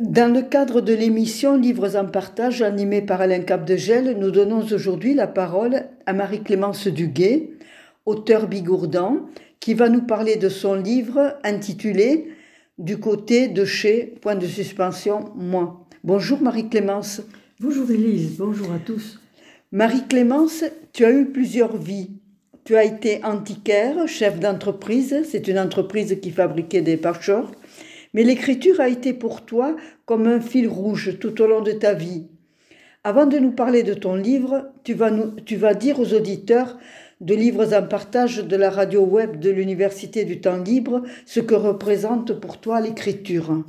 Dans le cadre de l'émission Livres en partage animée par Alain Capdegel, nous donnons aujourd'hui la parole à Marie-Clémence Duguet, auteur bigourdan, qui va nous parler de son livre intitulé Du côté de chez point de suspension moi. Bonjour Marie-Clémence. Bonjour Élise, bonjour à tous. Marie-Clémence, tu as eu plusieurs vies. Tu as été antiquaire, chef d'entreprise, c'est une entreprise qui fabriquait des pare mais l'écriture a été pour toi comme un fil rouge tout au long de ta vie. Avant de nous parler de ton livre, tu vas, dire aux auditeurs de livres en partage de la radio web de l'Université du temps libre ce que représente pour toi l'écriture.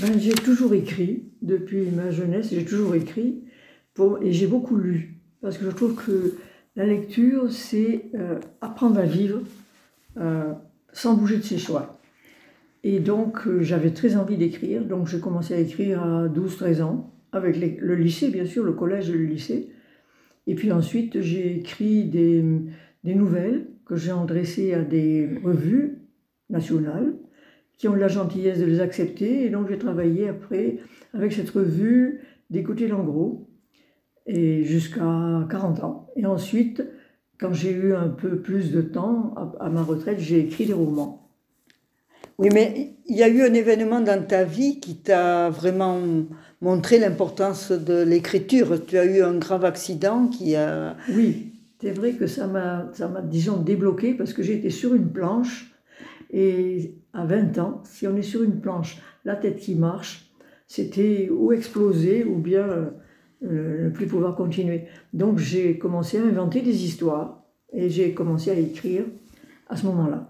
Ben, j'ai toujours écrit, depuis ma jeunesse, j'ai toujours écrit, et j'ai beaucoup lu, parce que je trouve que la lecture, c'est euh, apprendre à vivre euh, sans bouger de ses choix. Et donc, euh, j'avais très envie d'écrire, donc j'ai commencé à écrire à 12-13 ans, avec le lycée, bien sûr, le collège et le lycée. Et puis ensuite, j'ai écrit des, des nouvelles que j'ai adressées à des revues nationales qui ont la gentillesse de les accepter. Et donc, j'ai travaillé après avec cette revue d'écouter l'engros et jusqu'à 40 ans. Et ensuite, quand j'ai eu un peu plus de temps à, ma retraite, j'ai écrit des romans. Oui, mais il y a eu un événement dans ta vie qui t'a vraiment montré l'importance de l'écriture. Tu as eu un grave accident qui a... Oui, c'est vrai que ça m'a, disons, débloqué parce que j'étais sur une planche et à 20 ans, si on est sur une planche, la tête qui marche, c'était ou exploser ou bien euh, ne plus pouvoir continuer. Donc j'ai commencé à inventer des histoires et j'ai commencé à écrire à ce moment-là.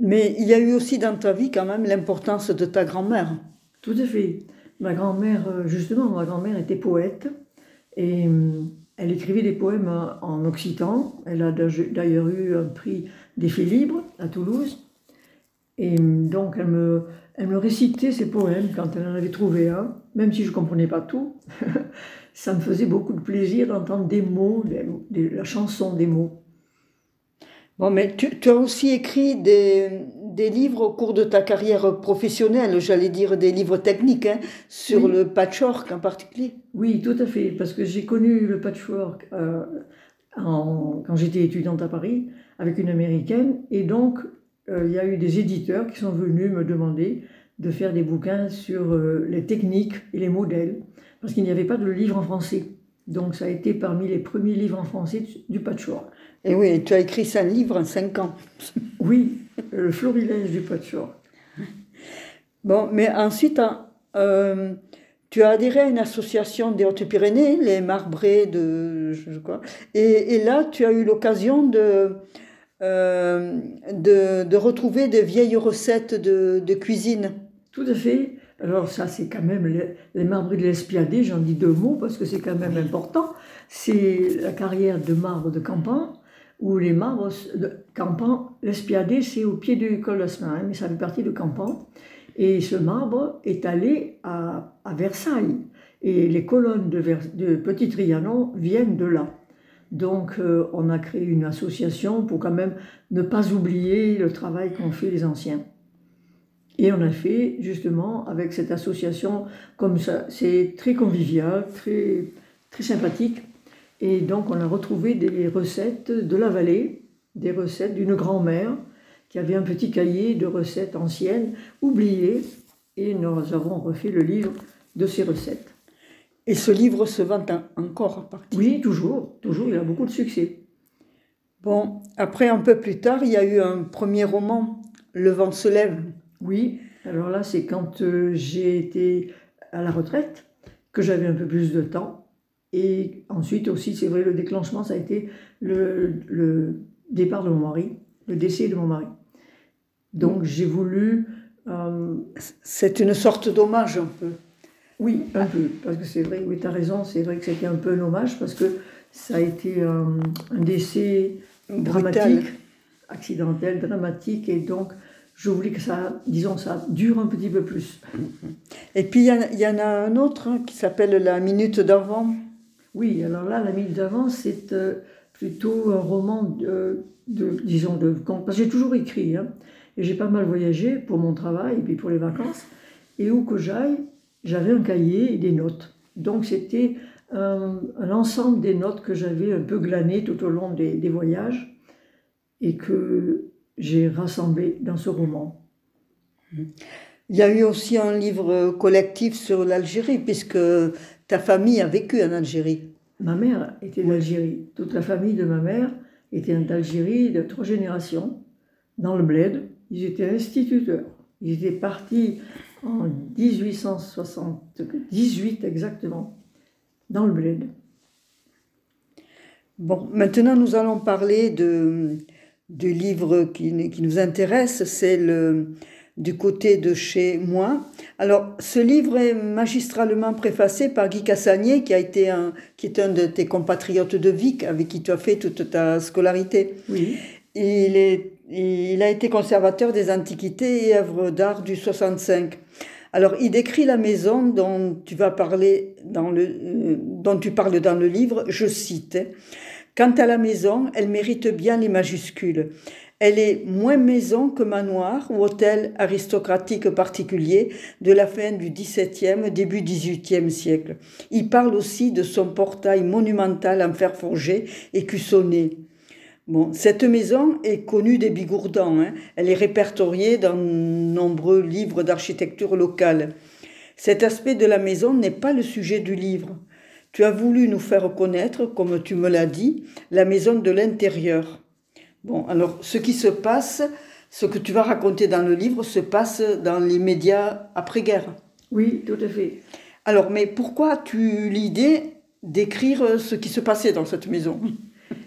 Mais il y a eu aussi dans ta vie quand même l'importance de ta grand-mère. Tout à fait. Ma grand-mère, euh, justement, ma grand-mère était poète et euh, elle écrivait des poèmes en occitan. Elle a d'ailleurs eu un prix d'effet libre à Toulouse. Et donc, elle me, elle me récitait ses poèmes quand elle en avait trouvé un, même si je ne comprenais pas tout. ça me faisait beaucoup de plaisir d'entendre des mots, la chanson des mots. Bon, mais tu, tu as aussi écrit des, des, livres au cours de ta carrière professionnelle, j'allais dire des livres techniques, hein, sur le patchwork en particulier. Oui, tout à fait, parce que j'ai connu le patchwork euh, en, quand j'étais étudiante à Paris avec une américaine, et donc euh, il y a eu des éditeurs qui sont venus me demander de faire des bouquins sur euh, les techniques et les modèles, parce qu'il n'y avait pas de livre en français. Donc ça a été parmi les premiers livres en français du patchwork. Et oui, tu as écrit cinq livres en cinq ans. oui, le florilège du patchwork. Bon, mais ensuite, hein, euh, tu as adhéré à une association des Hautes-Pyrénées, les Marbrés de... Je crois, et, et là, tu as eu l'occasion de euh, de, retrouver de vieilles recettes de, cuisine. Tout à fait. Alors ça, c'est quand même les, les de l'Espiadé, j'en dis deux mots parce que c'est quand même important. C'est la carrière de marbre de Campan, où les marbres de Campan, l'Espiadé, c'est au pied du col d'Asmin, mais ça fait partie de Campan. Et ce marbre est allé à, Versailles. Et les colonnes de, de Petit Trianon viennent de là. Donc, euh, on a créé une association pour quand même ne pas oublier le travail qu'ont fait les anciens. Et on a fait justement avec cette association comme ça, c'est très convivial, très, très sympathique. Et donc, on a retrouvé des recettes de la vallée, des recettes d'une grand-mère qui avait un petit cahier de recettes anciennes oubliées. Et nous avons refait le livre de ces recettes. Et ce livre se vend encore partie. Oui, toujours, toujours, il a beaucoup de succès. Bon, après, un peu plus tard, il y a eu un premier roman, Le vent se lève. Oui, alors là, c'est quand euh, j'ai été à la retraite, que j'avais un peu plus de temps. Et ensuite aussi, c'est vrai, le déclenchement, ça a été le, départ de mon mari, le décès de mon mari. Donc j'ai voulu... Euh, c'est une sorte d'hommage un peu. Oui, un peu, parce que c'est vrai, oui, tu as raison, c'est vrai que c'était un peu un hommage, parce que ça a été un, décès dramatique, accidentel, dramatique, et donc je voulais que ça, disons, ça dure un petit peu plus. Et puis il y, en a un autre hein, qui s'appelle La Minute d'avant. Oui, alors là, La Minute d'avant, c'est euh, plutôt un roman de, disons, de... Parce que j'ai toujours écrit, hein, et j'ai pas mal voyagé pour mon travail et puis pour les vacances. Et où que j'aille, j'avais un cahier et des notes. Donc c'était un, un ensemble des notes que j'avais un peu glanées tout au long des, des voyages et que j'ai rassemblées dans ce roman. Il y a eu aussi un livre collectif sur l'Algérie, puisque ta famille a vécu en Algérie. Ma mère était d'Algérie. Toute la famille de ma mère était d'Algérie de trois générations, dans le bled. Ils étaient instituteurs. Ils étaient partis en 1878 exactement, dans le bled. Bon, maintenant nous allons parler de, du livre qui, qui nous intéresse, c'est le du côté de chez moi. Alors, ce livre est magistralement préfacé par Guy Cassagnier, qui, a été un, qui est un de tes compatriotes de Vic, avec qui tu as fait toute ta scolarité. Oui. Il, est, il a été conservateur des antiquités et œuvres d'art du 65. Alors, il décrit la maison dont tu vas parler dans le, euh, dont tu parles dans le livre. Je cite. Quant à la maison, elle mérite bien les majuscules. Elle est moins maison que manoir ou hôtel aristocratique particulier de la fin du XVIIe, début XVIIIe siècle. Il parle aussi de son portail monumental en fer forgé et cuissonné. Bon, cette maison est connue des Bigourdans. Hein. Elle est répertoriée dans nombreux livres d'architecture locale. Cet aspect de la maison n'est pas le sujet du livre. Tu as voulu nous faire connaître, comme tu me l'as dit, la maison de l'intérieur. Bon, alors ce qui se passe, ce que tu vas raconter dans le livre se passe dans les médias après-guerre. Oui, tout à fait. Alors, mais pourquoi as-tu eu l'idée d'écrire ce qui se passait dans cette maison?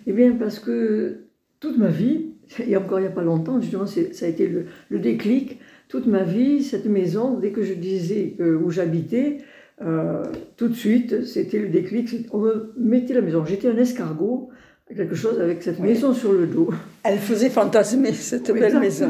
Eh bien, parce que toute ma vie, et encore il n'y a pas longtemps, justement, ça a été le, le, déclic, toute ma vie, cette maison, dès que je disais euh, où j'habitais, euh, tout de suite, c'était le déclic, on me mettait la maison. J'étais un escargot, quelque chose avec cette maison sur le dos. Elle faisait fantasmer cette belle maison.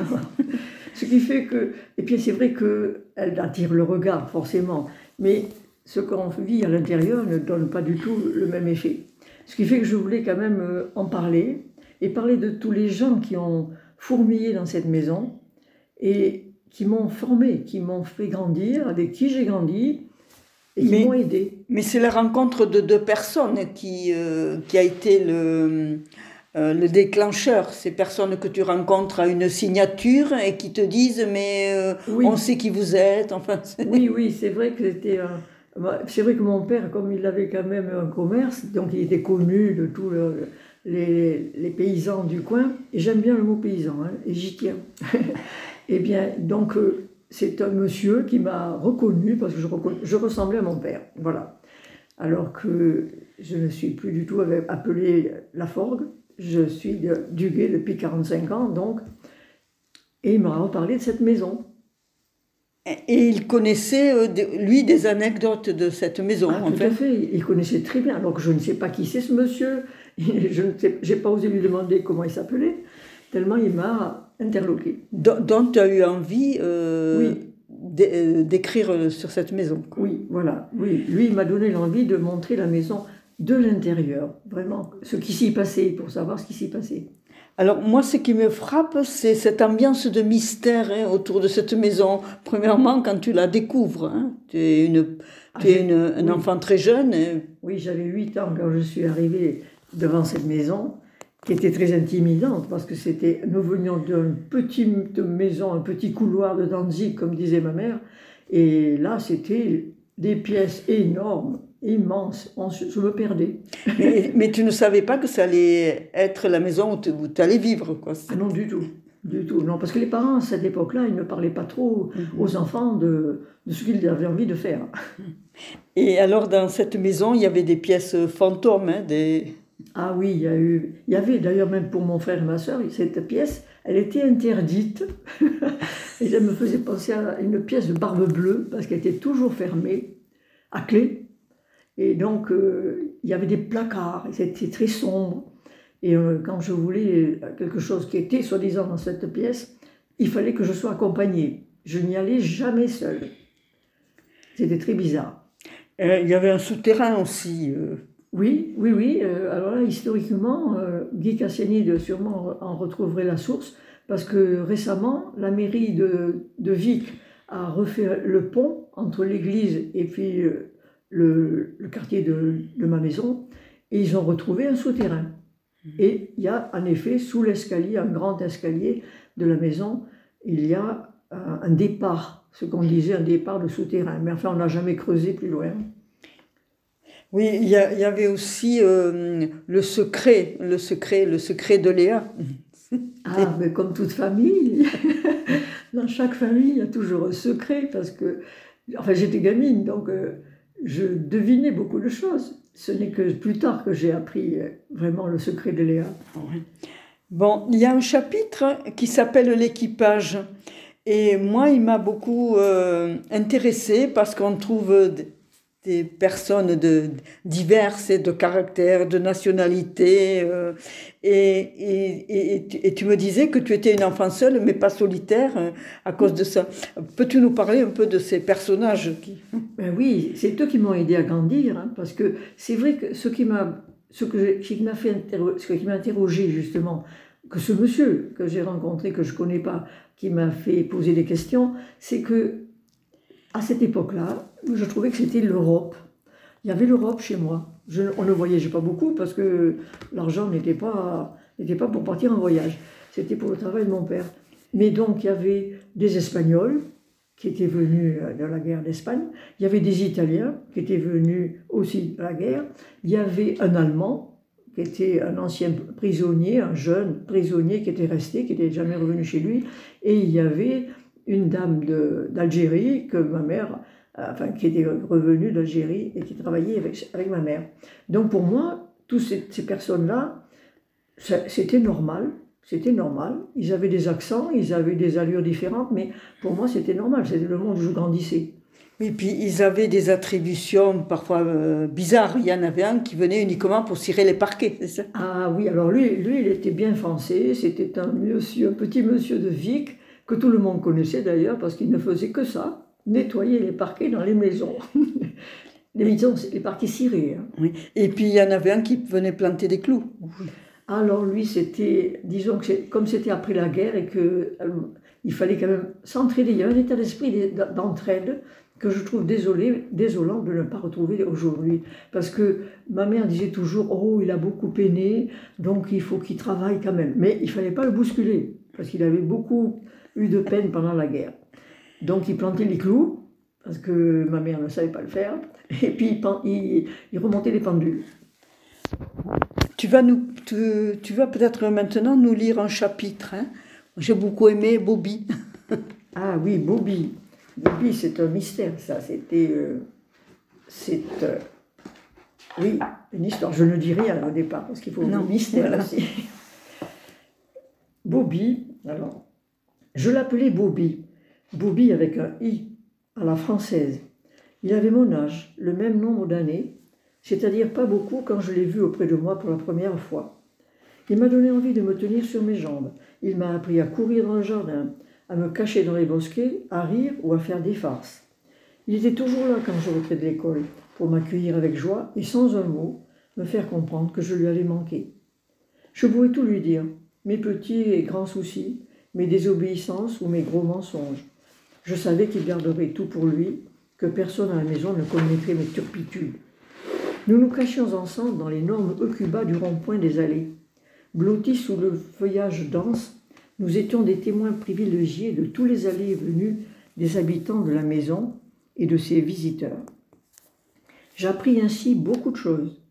ce qui fait que, et puis c'est vrai qu'elle attire le regard forcément, mais ce qu'on vit à l'intérieur ne donne pas du tout le même effet. Ce qui fait que je voulais quand même euh, en parler et parler de tous les gens qui ont fourmillé dans cette maison et qui m'ont formé, qui m'ont fait grandir, avec qui j'ai grandi, et qui m'ont aidé. Mais c'est la rencontre de deux personnes qui, euh, qui a été le, euh, le déclencheur. Ces personnes que tu rencontres à une signature et qui te disent mais euh, on sait qui vous êtes. Enfin, oui, oui, c'est vrai que c'était. c'est vrai que mon père, comme il avait quand même un commerce, donc il était connu de tous les, les, paysans du coin, et j'aime bien le mot paysan, hein, et j'y tiens. eh bien, donc c'est un monsieur qui m'a reconnu parce que je, je, ressemblais à mon père. Voilà. Alors que je ne suis plus du tout appelé la Forgue, je suis du Guet depuis 45 ans, donc. Et il m'a reparlé de cette maison. Et il connaissait, euh, lui, des anecdotes de cette maison, ah, tout à fait, il connaissait très bien. Alors que je ne sais pas qui c'est ce monsieur, je n'ai pas osé lui demander comment il s'appelait, tellement il m'a interloqué. Donc tu as eu envie euh, euh, d'écrire sur cette maison. Oui, voilà. Oui. Lui, il m'a donné l'envie de montrer la maison de l'intérieur, vraiment, ce qui s'y passait, pour savoir ce qui s'y passait. Alors moi, ce qui me frappe, c'est cette ambiance de mystère hein, autour de cette maison. Premièrement, quand tu la découvres, hein, tu es, une, ah, tu es une, un enfant très jeune. Hein. Oui, j'avais 8 ans quand je suis arrivée devant cette maison qui était très intimidante parce que c'était, nous venions d'une petite maison, un petit couloir de Danzig, comme disait ma mère, et là c'était des pièces énormes, immenses, On, je me perdais. Mais, mais, tu ne savais pas que ça allait être la maison où tu allais vivre, quoi. Ah non, du tout. Du tout, non, parce que les parents, à cette époque-là, ils ne parlaient pas trop mhm. aux enfants de, de ce qu'ils avaient envie de faire. Et alors, dans cette maison, il y avait des pièces fantômes, hein, des... Ah oui, il y, a eu, il y avait d'ailleurs même pour mon frère et ma soeur, cette pièce, elle était interdite. et ça me faisait penser à une pièce de barbe bleue, parce qu'elle était toujours fermée, à clé. Et donc, euh, il y avait des placards, c'était très sombre. Et euh, quand je voulais quelque chose qui était soi-disant dans cette pièce, il fallait que je sois accompagnée. Je n'y allais jamais seule. C'était très bizarre. Euh, il y avait un souterrain aussi. Oui, oui, oui. Euh, alors là, historiquement, euh, Guy Cassiani de sûrement en retrouverait la source, parce que récemment, la mairie de, de Vic a refait le pont entre l'église et puis euh, le, le quartier de, de ma maison, et ils ont retrouvé un souterrain. Et il y a en effet sous l'escalier, un grand escalier de la maison, il y a un, un départ, ce qu'on disait un départ de souterrain. Mais enfin, on n'a jamais creusé plus loin. Oui, il y, avait aussi euh, le secret, le secret, le secret de Léa. Ah, mais comme toute famille, dans chaque famille, il y a toujours un secret parce que, enfin, j'étais gamine, donc euh, je devinais beaucoup de choses. Ce n'est que plus tard que j'ai appris euh, vraiment le secret de Léa. Bon, il y a un chapitre qui s'appelle l'équipage. Et moi, il m'a beaucoup euh, intéressé parce qu'on trouve des personnes de, diverses et de caractères, de nationalités. euh, et, tu- me disais que tu étais une enfant seule, mais pas solitaire euh, à cause de ça. Peux-tu nous parler un peu de ces personnages qui... Ben oui, c'est eux qui m'ont aidé à grandir, hein, parce que c'est vrai que ce qui m'a, ce qui m'a fait ce qui m'a interrogé justement, que ce monsieur que j'ai rencontré que je connais pas, qui m'a fait poser des questions, c'est que à cette époque-là, je trouvais que c'était l'Europe. Il y avait l'Europe chez moi. On ne voyageait pas beaucoup parce que l'argent n'était pas, n'était pas pour partir en voyage. C'était pour le travail de mon père. Mais donc, il y avait des Espagnols qui étaient venus euh, de la guerre d'Espagne. Il y avait des Italiens qui étaient venus aussi de la guerre. Il y avait un Allemand qui était un ancien prisonnier, un jeune prisonnier qui était resté, qui n'était jamais revenu chez lui. Et il y avait une dame d'Algérie que ma mère, euh, enfin qui était revenue d'Algérie et qui travaillait avec, avec ma mère. Donc pour moi, toutes ces, ces personnes-là, c'était normal. C'était normal. Ils avaient des accents, ils avaient des allures différentes, mais pour moi, c'était normal. C'était le monde où je grandissais. Oui, puis ils avaient des attributions parfois euh, bizarres. Il y en avait un qui venait uniquement pour cirer les parquets, c'est ça? Ah oui, alors lui, lui, il était bien foncé. C'était un monsieur, un petit monsieur de Vic, que tout le monde connaissait d'ailleurs, parce qu'il ne faisait que ça, nettoyer les parquets dans les maisons. les maisons, c'est les parquets cirés. hein. Oui. Et puis il y en avait un qui venait planter des clous. Alors lui, c'était, disons que comme c'était après la guerre et que euh, il fallait quand même s'entraider, il y a un état d'esprit d'entraide que je trouve désolé, désolant de ne pas retrouver aujourd'hui. Parce que ma mère disait toujours, oh, il a beaucoup peiné, donc il faut qu'il travaille quand même. Mais il fallait pas le bousculer, parce qu'il avait beaucoup eu de peine pendant la guerre. Donc il plantait les clous, parce que ma mère ne savait pas le faire, et puis il, pen- il- il remontait les pendules. Tu vas, nous, tu, tu vas peut-être maintenant nous lire un chapitre. hein. J'ai beaucoup aimé Bobby. Ah oui, Bobby. Bobby, c'est un mystère, ça. C'était. euh, c'est. euh, oui, une histoire. Je ne dis rien au départ, parce qu'il faut Non, un mystère voilà. aussi. Bobby, alors. Je l'appelais Bobby. Bobby avec un I, à la française. Il avait mon âge, le même nombre d'années, c'est-à-dire pas beaucoup quand je l'ai vu auprès de moi pour la première fois. Il m'a donné envie de me tenir sur mes jambes. Il m'a appris à courir dans le jardin, à me cacher dans les bosquets, à rire ou à faire des farces. Il était toujours là quand je rentrais de l'école, pour m'accueillir avec joie et sans un mot, me faire comprendre que je lui avais manqué. Je pouvais tout lui dire, mes petits et grands soucis, mes désobéissances ou mes gros mensonges. Je savais qu'il garderait tout pour lui, que personne à la maison ne connaîtrait mes turpitudes. Nous nous cachions ensemble dans l'énorme eucuba du rond-point des allées. Blottis sous le feuillage dense, nous étions des témoins privilégiés de tous les allées et venues des habitants de la maison et de ses visiteurs. J'appris ainsi beaucoup de choses.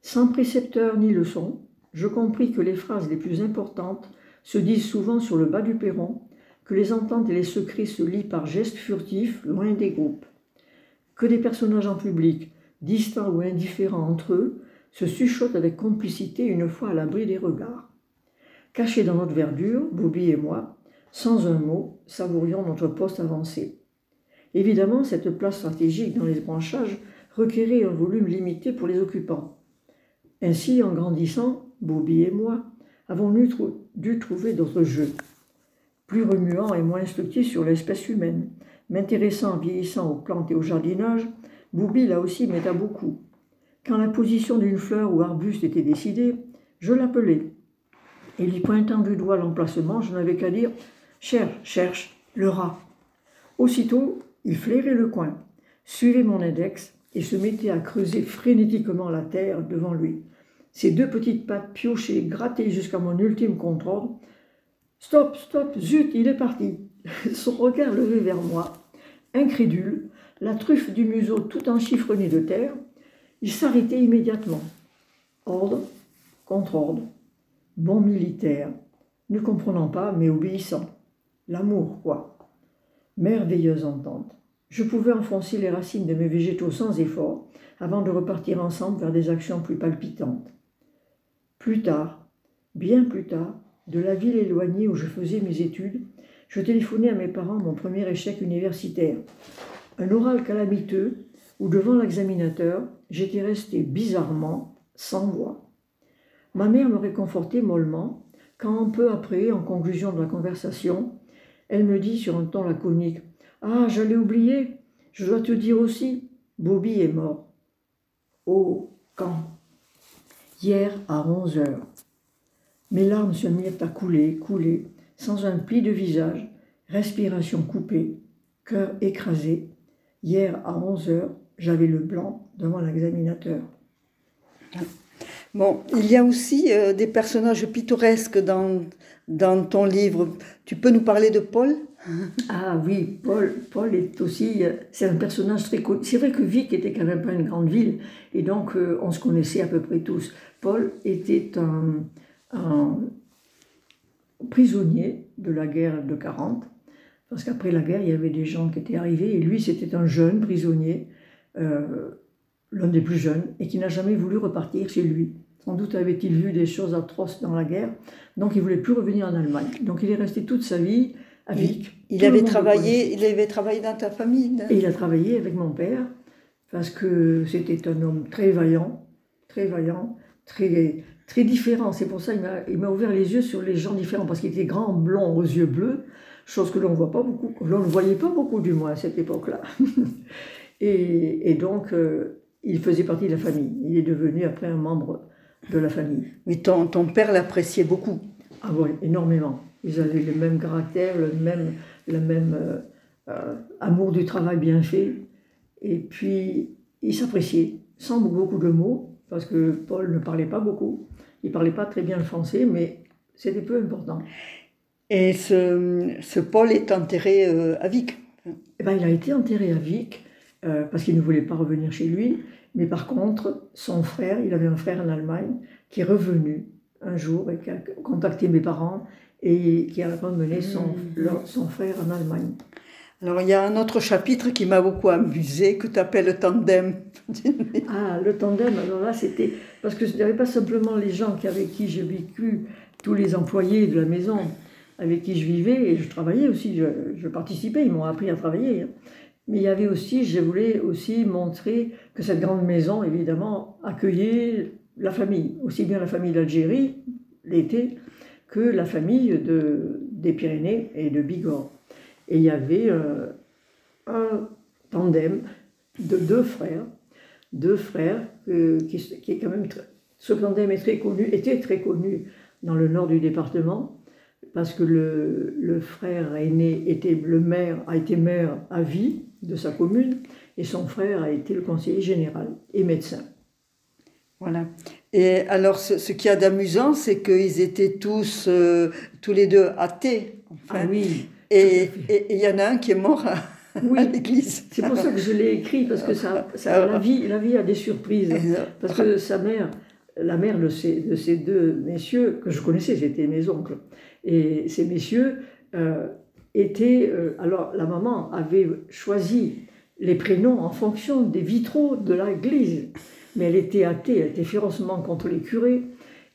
Sans précepteur ni leçon, je compris que les phrases les plus importantes se disent souvent sur le bas du perron, que les ententes et les secrets se lient par gestes furtifs loin des groupes, que des personnages en public, distants ou indifférents entre eux, se chuchotent avec complicité une fois à l'abri des regards. Cachés dans notre verdure, Bobby et moi, sans un mot, savourions notre poste avancé. Évidemment, cette place stratégique dans les branchages requérait un volume limité pour les occupants. Ainsi, en grandissant, Bobby et moi avons dû, trou- dû trouver d'autres jeux, plus remuants et moins instructifs sur l'espèce humaine. M'intéressant en vieillissant aux plantes et au jardinage, Bobby là aussi m'aida beaucoup. Quand la position d'une fleur ou arbuste était décidée, je l'appelais. Et lui pointant du doigt l'emplacement, je n'avais qu'à dire Cherche, cherche, le rat. Aussitôt, il flairait le coin, suivait mon index et se mettait à creuser frénétiquement la terre devant lui. Ses deux petites pattes piochées, grattées jusqu'à mon ultime contrôle. Stop, stop, zut, il est parti. Son regard levé vers moi, incrédule, la truffe du museau tout enchiffronnée de terre, il s'arrêtait immédiatement. Ordre, contre-ordre. Bon militaire, ne comprenant pas, mais obéissant. L'amour, quoi. Merveilleuse entente. Je pouvais enfoncer les racines de mes végétaux sans effort avant de repartir ensemble vers des actions plus palpitantes. Plus tard, bien plus tard, de la ville éloignée où je faisais mes études, je téléphonais à mes parents mon premier échec universitaire. Un oral calamiteux où, devant l'examinateur, j'étais resté bizarrement sans voix. Ma mère me réconfortait mollement quand, peu après, en conclusion de la conversation, elle me dit sur un ton laconique Ah, j'allais oublier, je dois te dire aussi, Bobby est mort. Oh, quand Hier à onze heures. Mes larmes se mirent à couler, couler, sans un pli de visage, respiration coupée, cœur écrasé. Hier à onze heures, j'avais le blanc devant l'examinateur. Bon, il y a aussi euh, des personnages pittoresques dans, dans ton livre. Tu peux nous parler de Paul? Ah oui, Paul, Paul est aussi, euh, c'est un personnage très connu. C'est vrai que Vic était quand même pas une grande ville, et donc euh, on se connaissait à peu près tous. Paul était un, prisonnier de la guerre de 40, parce qu'après la guerre, il y avait des gens qui étaient arrivés, et lui, c'était un jeune prisonnier, euh, l'un des plus jeunes, et qui n'a jamais voulu repartir chez lui. Sans doute avait-il vu des choses atroces dans la guerre, donc il voulait plus revenir en Allemagne. Donc il est resté toute sa vie à Vic. Il, avait travaillé, il avait travaillé dans ta famille Et il a travaillé avec mon père, parce que c'était un homme très vaillant, très vaillant, très, très différent. C'est pour ça qu'il m'a ouvert les yeux sur les gens différents, parce qu'il était grand, blond, aux yeux bleus, chose que l'on ne voit pas beaucoup, l'on ne voyait pas beaucoup du moins à cette époque-là. et, et, donc, euh, il faisait partie de la famille. Il est devenu après un membre de la famille. Mais ton, ton père l'appréciait beaucoup Ah oui, énormément. Ils avaient le même caractère, le même, le même euh, euh, amour du travail bien fait. Et puis, ils s'appréciaient, sans beaucoup de mots, parce que Paul ne parlait pas beaucoup. Il parlait pas très bien le français, mais c'était peu important. Et ce, ce Paul est enterré euh, à Vic eh ben, Il a été enterré à Vic, euh, parce qu'il ne voulait pas revenir chez lui. Mais par contre, son frère, il avait un frère en Allemagne, qui est revenu un jour et qui a contacté mes parents et qui a ramené son, Mmh. son frère en Allemagne. Alors, il y a un autre chapitre qui m'a beaucoup amusé, que tu appelles le tandem. Ah, le tandem, alors là, c'était. Parce que ce n'avait pas simplement les gens avec qui j'ai vécu, tous les employés de la maison avec qui je vivais et je travaillais aussi, je, je participais, ils m'ont appris à travailler. Mais il y avait aussi, je voulais aussi montrer que cette grande maison, évidemment, accueillait la famille, aussi bien la famille d'Algérie, l'été, que la famille de, des Pyrénées et de Bigorre. Et il y avait euh, un tandem de deux frères, deux frères euh, qui, qui est quand même très- ce tandem est très connu, était très connu dans le nord du département parce que le, le frère aîné était le maire, a été maire à vie de sa commune et son frère a été le conseiller général et médecin. Voilà. Et alors, ce, ce qu'il y a d'amusant, c'est qu'ils étaient tous, euh, tous les deux athées. enfin. Ah oui, et il y en a un qui est mort à, Oui. à l'église. c'est pour ça que je l'ai écrit parce que ça, ça- la, vie, la vie a des surprises. Parce que sa mère, la mère de ces, de ces deux messieurs, que je connaissais, c'était mes oncles, et ces messieurs euh, étaient. euh, alors, la maman avait choisi les prénoms en fonction des vitraux de l'église, mais elle était athée, elle était férocement contre les curés,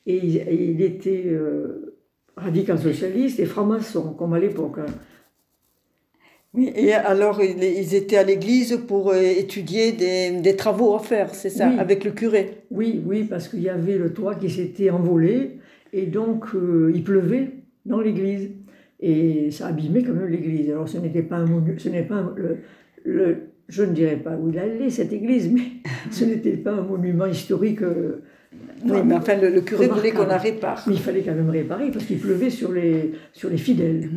et il, et il était euh, radical socialiste et franc-maçon, comme à l'époque. hein. Oui, et alors, ils étaient à l'église pour étudier des, des travaux à faire, c'est ça, Oui. avec le curé. Oui, oui, parce qu'il y avait le toit qui s'était envolé et donc euh, il pleuvait dans l'église et ça abîmait quand même l'église. Alors ce n'était pas un monu- ce n'est pas un- le, le- je ne dirais pas où il allait cette église, mais ce n'était pas un monument historique euh, Oui, mais enfin, le, le curé voulait qu'on la répare. Mais il fallait quand même réparer parce qu'il pleuvait sur les, sur les fidèles.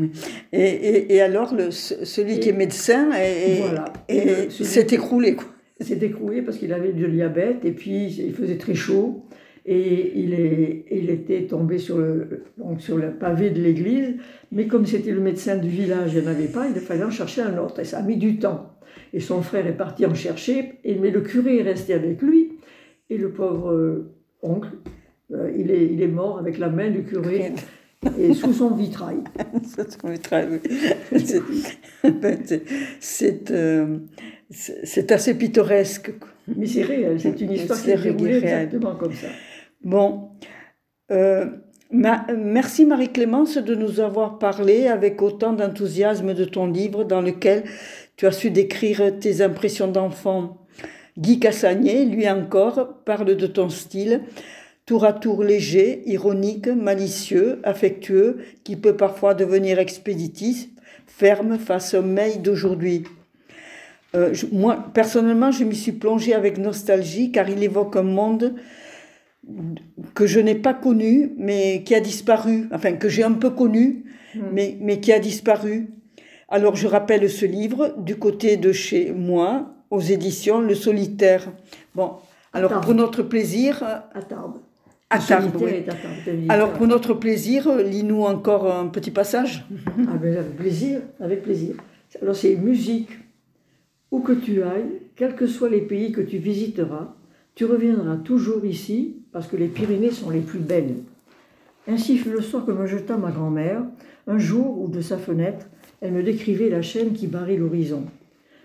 Et, et, et alors, le, celui qui est médecin Voilà. celui s'est écroulé. Quoi. s'est écroué parce qu'il avait du diabète et puis il faisait très chaud et il, est, il était tombé sur le, donc sur le pavé de l'église, mais comme c'était le médecin du village, il n'y en avait pas, il fallait en chercher un autre et ça a mis du temps. Et son frère est parti en chercher, et, mais le curé est resté avec lui et le pauvre euh, oncle, euh, il, est, il est mort avec la main du curé et sous son vitrail. Travail, oui. C'est- ben, c'est- euh, assez pittoresque. Mais c'est réel, c'est une histoire qui est réel. exactement comme ça. Bon. Euh, merci Marie-Clémence de nous avoir parlé avec autant d'enthousiasme de ton livre dans lequel tu as su décrire tes impressions d'enfant. Guy Cassagné, lui encore, parle de ton style, tour à tour léger, ironique, malicieux, affectueux, qui peut parfois devenir expéditif, ferme face au mail d'aujourd'hui. Euh, moi, personnellement, je m'y suis plongée avec nostalgie car il évoque un monde que je n'ai pas connu, mais qui a disparu, enfin que j'ai un peu connu, mais, mais qui a disparu. Alors je rappelle ce livre du côté de chez moi, aux éditions Le Solitaire. Bon, alors pour notre plaisir, À Tarbes. à Tarbes, solitaire oui. à. Alors pour notre plaisir, lis-nous encore un petit passage. Ah ben, avec plaisir, avec plaisir. Alors c'est musique. Où que tu ailles, quels que soient les pays que tu visiteras, tu reviendras toujours ici parce que les Pyrénées sont les plus belles. Ainsi fut le soir que me jeta ma grand-mère, un jour où de sa fenêtre, elle me décrivait la chaîne qui barrait l'horizon.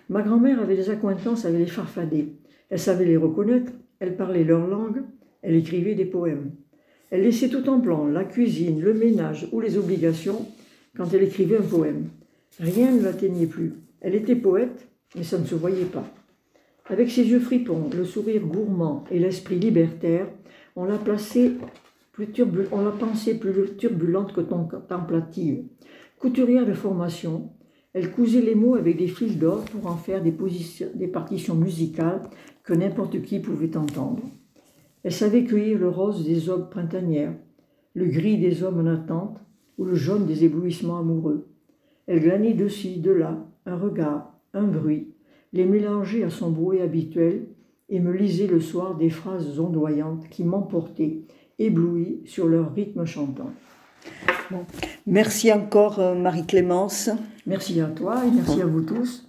Ma grand-mère avait des accointances avec les farfadets. Elle savait les reconnaître, elle parlait leur langue, elle écrivait des poèmes. Elle laissait tout en plan, la cuisine, le ménage ou les obligations, quand elle écrivait un poème. Rien ne l'atteignait plus. Elle était poète, mais ça ne se voyait pas. Avec ses yeux fripons, le sourire gourmand et l'esprit libertaire, on l'a placée plus on l'a pensée plus turbulente que contemplative. Couturière de formation, elle cousait les mots avec des fils d'or pour en faire des, partitions musicales que n'importe qui pouvait entendre. Elle savait cueillir le rose des aubes printanières, le gris des hommes en attente ou le jaune des éblouissements amoureux. Elle glanait de ci, de là, un regard, un bruit, les mélangeait à son brouet habituel et me lisait le soir des phrases ondoyantes qui m'emportaient, éblouie sur leur rythme chantant. Merci encore euh, Marie-Clémence. Merci à toi et merci à vous tous.